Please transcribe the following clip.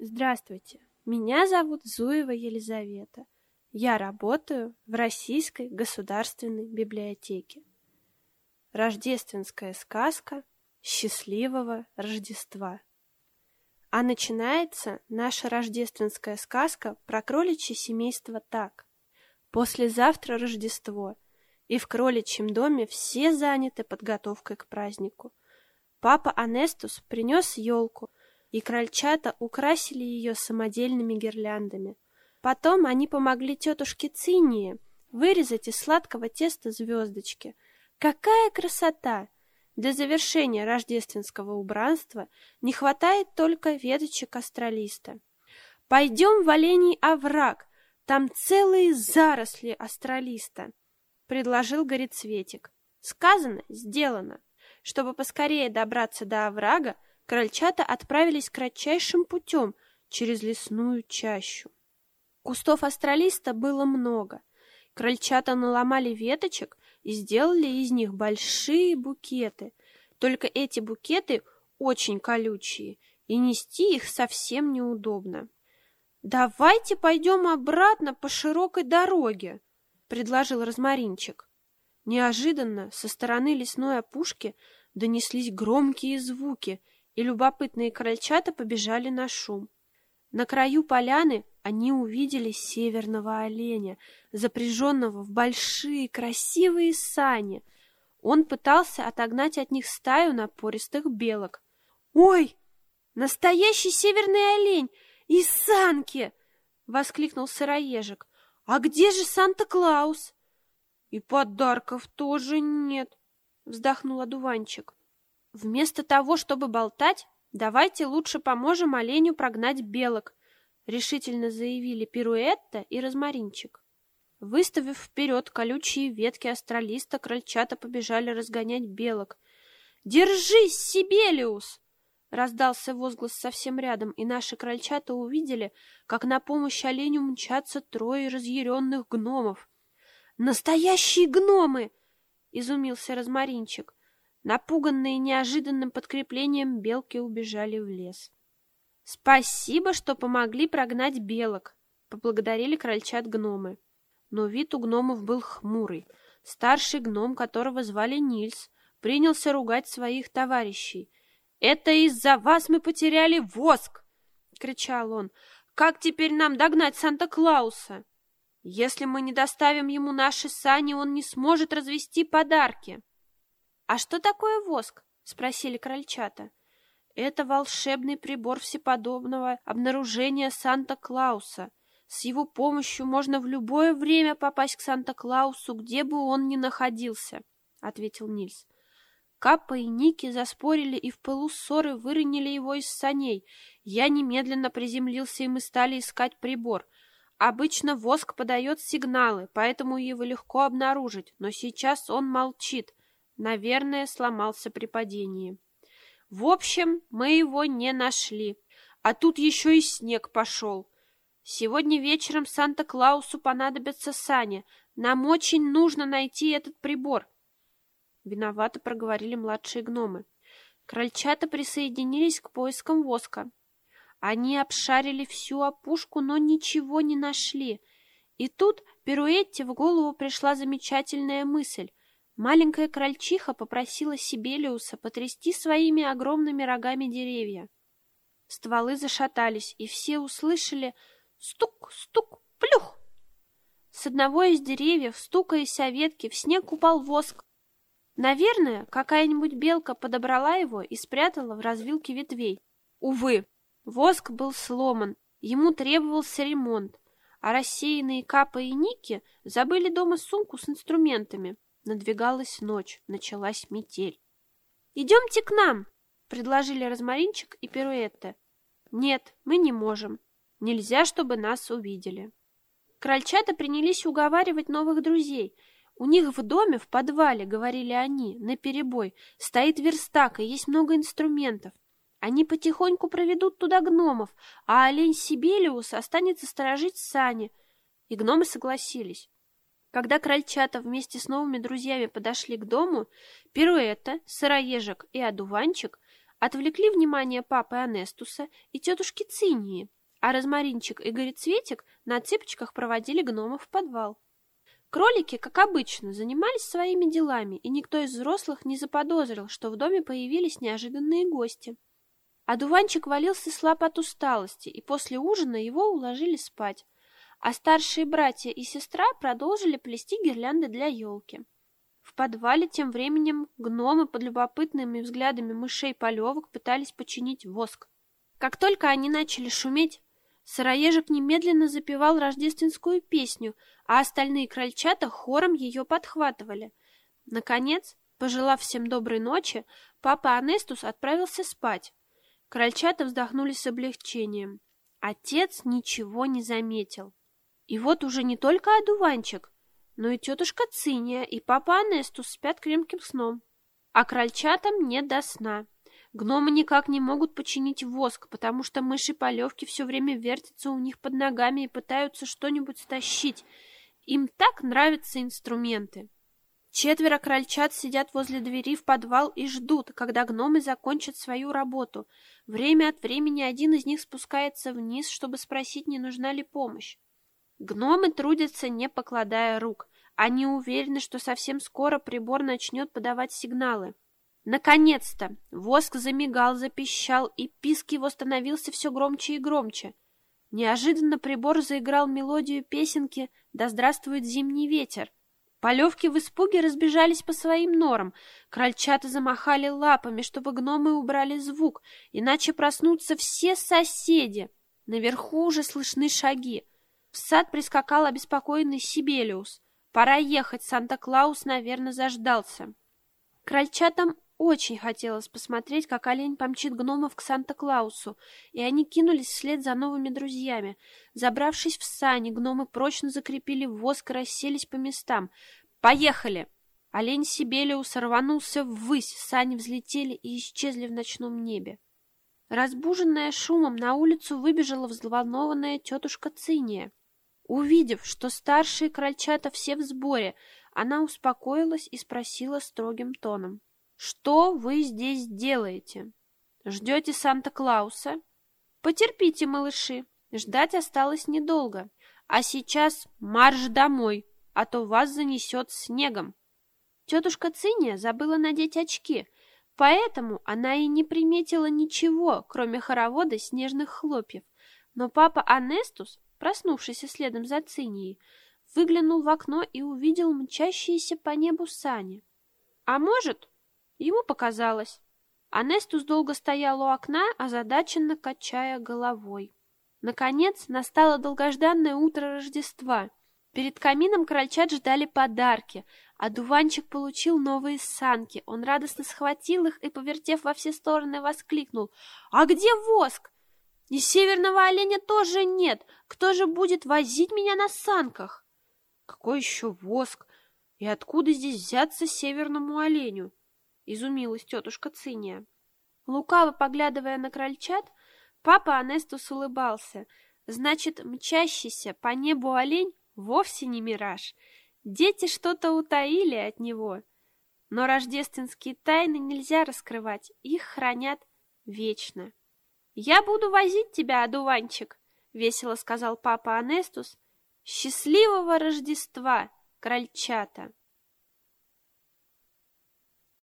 Здравствуйте, меня зовут Зуева Елизавета. Я работаю в Российской государственной библиотеке. Рождественская сказка счастливого Рождества. А начинается наша рождественская сказка про кроличье семейство так. Послезавтра Рождество, и в кроличьем доме все заняты подготовкой к празднику. Папа Анестус принес елку, и крольчата украсили ее самодельными гирляндами. Потом они помогли тетушке Цинии вырезать из сладкого теста звездочки. Какая красота! Для завершения рождественского убранства не хватает только веточек астролиста. Пойдем в оленей овраг, там целые заросли астролиста, предложил Горецветик. Сказано, сделано. Чтобы поскорее добраться до оврага, крольчата отправились кратчайшим путем через лесную чащу. Кустов астролиста было много. Крольчата наломали веточек и сделали из них большие букеты. Только эти букеты очень колючие, и нести их совсем неудобно. «Давайте пойдем обратно по широкой дороге», — предложил Розмаринчик. Неожиданно со стороны лесной опушки донеслись громкие звуки, и любопытные крольчата побежали на шум. На краю поляны они увидели северного оленя, запряженного в большие красивые сани. Он пытался отогнать от них стаю напористых белок. «Ой, настоящий северный олень! И санки!» — воскликнул сыроежик. «А где же Санта-Клаус?» «И подарков тоже нет», — вздохнул одуванчик. «Вместо того, чтобы болтать, давайте лучше поможем оленю прогнать белок», решительно заявили Пируэтта и Розмаринчик. Выставив вперед колючие ветки астролиста, крольчата побежали разгонять белок. «Держись, Сибелиус!» Раздался возглас совсем рядом, и наши крольчата увидели, как на помощь оленю мчатся трое разъяренных гномов. «Настоящие гномы!» — изумился Розмаринчик. Напуганные неожиданным подкреплением, белки убежали в лес. «Спасибо, что помогли прогнать белок», — поблагодарили крольчат гномы. Но вид у гномов был хмурый. Старший гном, которого звали Нильс, принялся ругать своих товарищей. «Это из-за вас мы потеряли воск!» — кричал он. «Как теперь нам догнать Санта-Клауса? Если мы не доставим ему наши сани, он не сможет развести подарки». «А что такое воск?» — спросили крольчата. Это волшебный прибор всеподобного обнаружения Санта-Клауса. С его помощью можно в любое время попасть к Санта-Клаусу, где бы он ни находился, — ответил Нильс. Капа и Ники заспорили и в пылу ссоры выронили его из саней. Я немедленно приземлился, и мы стали искать прибор. Обычно воск подает сигналы, поэтому его легко обнаружить, но сейчас он молчит. Наверное, сломался при падении. В общем, мы его не нашли. А тут еще и снег пошел. Сегодня вечером Санта-Клаусу понадобятся сани. Нам очень нужно найти этот прибор. Виновато проговорили младшие гномы. Крольчата присоединились к поискам воска. Они обшарили всю опушку, но ничего не нашли. И тут Перуэтте в голову пришла замечательная мысль. Маленькая крольчиха попросила Сибелиуса потрясти своими огромными рогами деревья. Стволы зашатались, и все услышали стук, стук, плюх. С одного из деревьев, стукаясь о ветки, в снег упал воск. Наверное, какая-нибудь белка подобрала его и спрятала в развилке ветвей. Увы, воск был сломан, ему требовался ремонт, а рассеянные Капа и Ники забыли дома сумку с инструментами. Надвигалась ночь, началась метель. «Идемте к нам!» — предложили Розмаринчик и Пируэтта. «Нет, мы не можем. Нельзя, чтобы нас увидели». Крольчата принялись уговаривать новых друзей. У них в доме, в подвале, говорили они, наперебой, стоит верстак и есть много инструментов. Они потихоньку проведут туда гномов, а олень Сибелиус останется сторожить сани. И гномы согласились. Когда крольчата вместе с новыми друзьями подошли к дому, Пируэта, Сыроежек и Одуванчик отвлекли внимание папы Анестуса и тетушки Цинии, а Розмаринчик и Горецветик на цыпочках проводили гномов в подвал. Кролики, как обычно, занимались своими делами, и никто из взрослых не заподозрил, что в доме появились неожиданные гости. Одуванчик валился слаб от усталости, и после ужина его уложили спать, а старшие братья и сестра продолжили плести гирлянды для елки. В подвале тем временем гномы под любопытными взглядами мышей-полевок пытались починить воск. Как только они начали шуметь, Сыроежек немедленно запевал рождественскую песню, а остальные крольчата хором ее подхватывали. Наконец, пожелав всем доброй ночи, папа Анестус отправился спать. Крольчата вздохнули с облегчением. Отец ничего не заметил. И вот уже не только одуванчик, но и тетушка Циния и папа Анестус спят крепким сном. А крольчатам не до сна. Гномы никак не могут починить воск, потому что мыши-полевки все время вертятся у них под ногами и пытаются что-нибудь стащить. Им так нравятся инструменты. Четверо крольчат сидят возле двери в подвал и ждут, когда гномы закончат свою работу. Время от времени один из них спускается вниз, чтобы спросить, не нужна ли помощь. Гномы трудятся, не покладая рук. Они уверены, что совсем скоро прибор начнет подавать сигналы. Наконец-то! Воск замигал, запищал, и писк его становился все громче и громче. Неожиданно прибор заиграл мелодию песенки «Да здравствует зимний ветер». Полевки в испуге разбежались по своим норам. Крольчата замахали лапами, чтобы гномы убрали звук, иначе проснутся все соседи. Наверху уже слышны шаги. В сад прискакал обеспокоенный Сибелиус. Пора ехать, Санта-Клаус, наверное, заждался. Крольчатам очень хотелось посмотреть, как олень помчит гномов к Санта-Клаусу, и они кинулись вслед за новыми друзьями. Забравшись в сани, гномы прочно закрепили воск и расселись по местам. «Поехали!» Олень Сибелиус рванулся ввысь, сани взлетели и исчезли в ночном небе. Разбуженная шумом, на улицу выбежала взволнованная тетушка Циния. Увидев, что старшие крольчата все в сборе, она успокоилась и спросила строгим тоном. Что вы здесь делаете? Ждете Санта-Клауса? Потерпите, малыши, ждать осталось недолго. А сейчас марш домой, а то вас занесет снегом. Тетушка Циния забыла надеть очки, поэтому она и не приметила ничего, кроме хоровода снежных хлопьев. Но папа Анестус, проснувшийся следом за Цинией, выглянул в окно и увидел мчащиеся по небу сани. А может, Ему показалось. Анестус долго стоял у окна, озадаченно качая головой. Наконец настало долгожданное утро Рождества. Перед камином крольчат ждали подарки, а дуванчик получил новые санки. Он радостно схватил их и, повертев во все стороны, воскликнул. «А где воск? И северного оленя тоже нет. Кто же будет возить меня на санках?» «Какой еще воск? И откуда здесь взяться северному оленю?» изумилась тетушка Циния. Лукаво поглядывая на крольчат, папа Анестус улыбался. Значит, мчащийся по небу олень вовсе не мираж. Дети что-то утаили от него. Но рождественские тайны нельзя раскрывать, их хранят вечно. «Я буду возить тебя, одуванчик», — весело сказал папа Анестус. «Счастливого Рождества, крольчата!»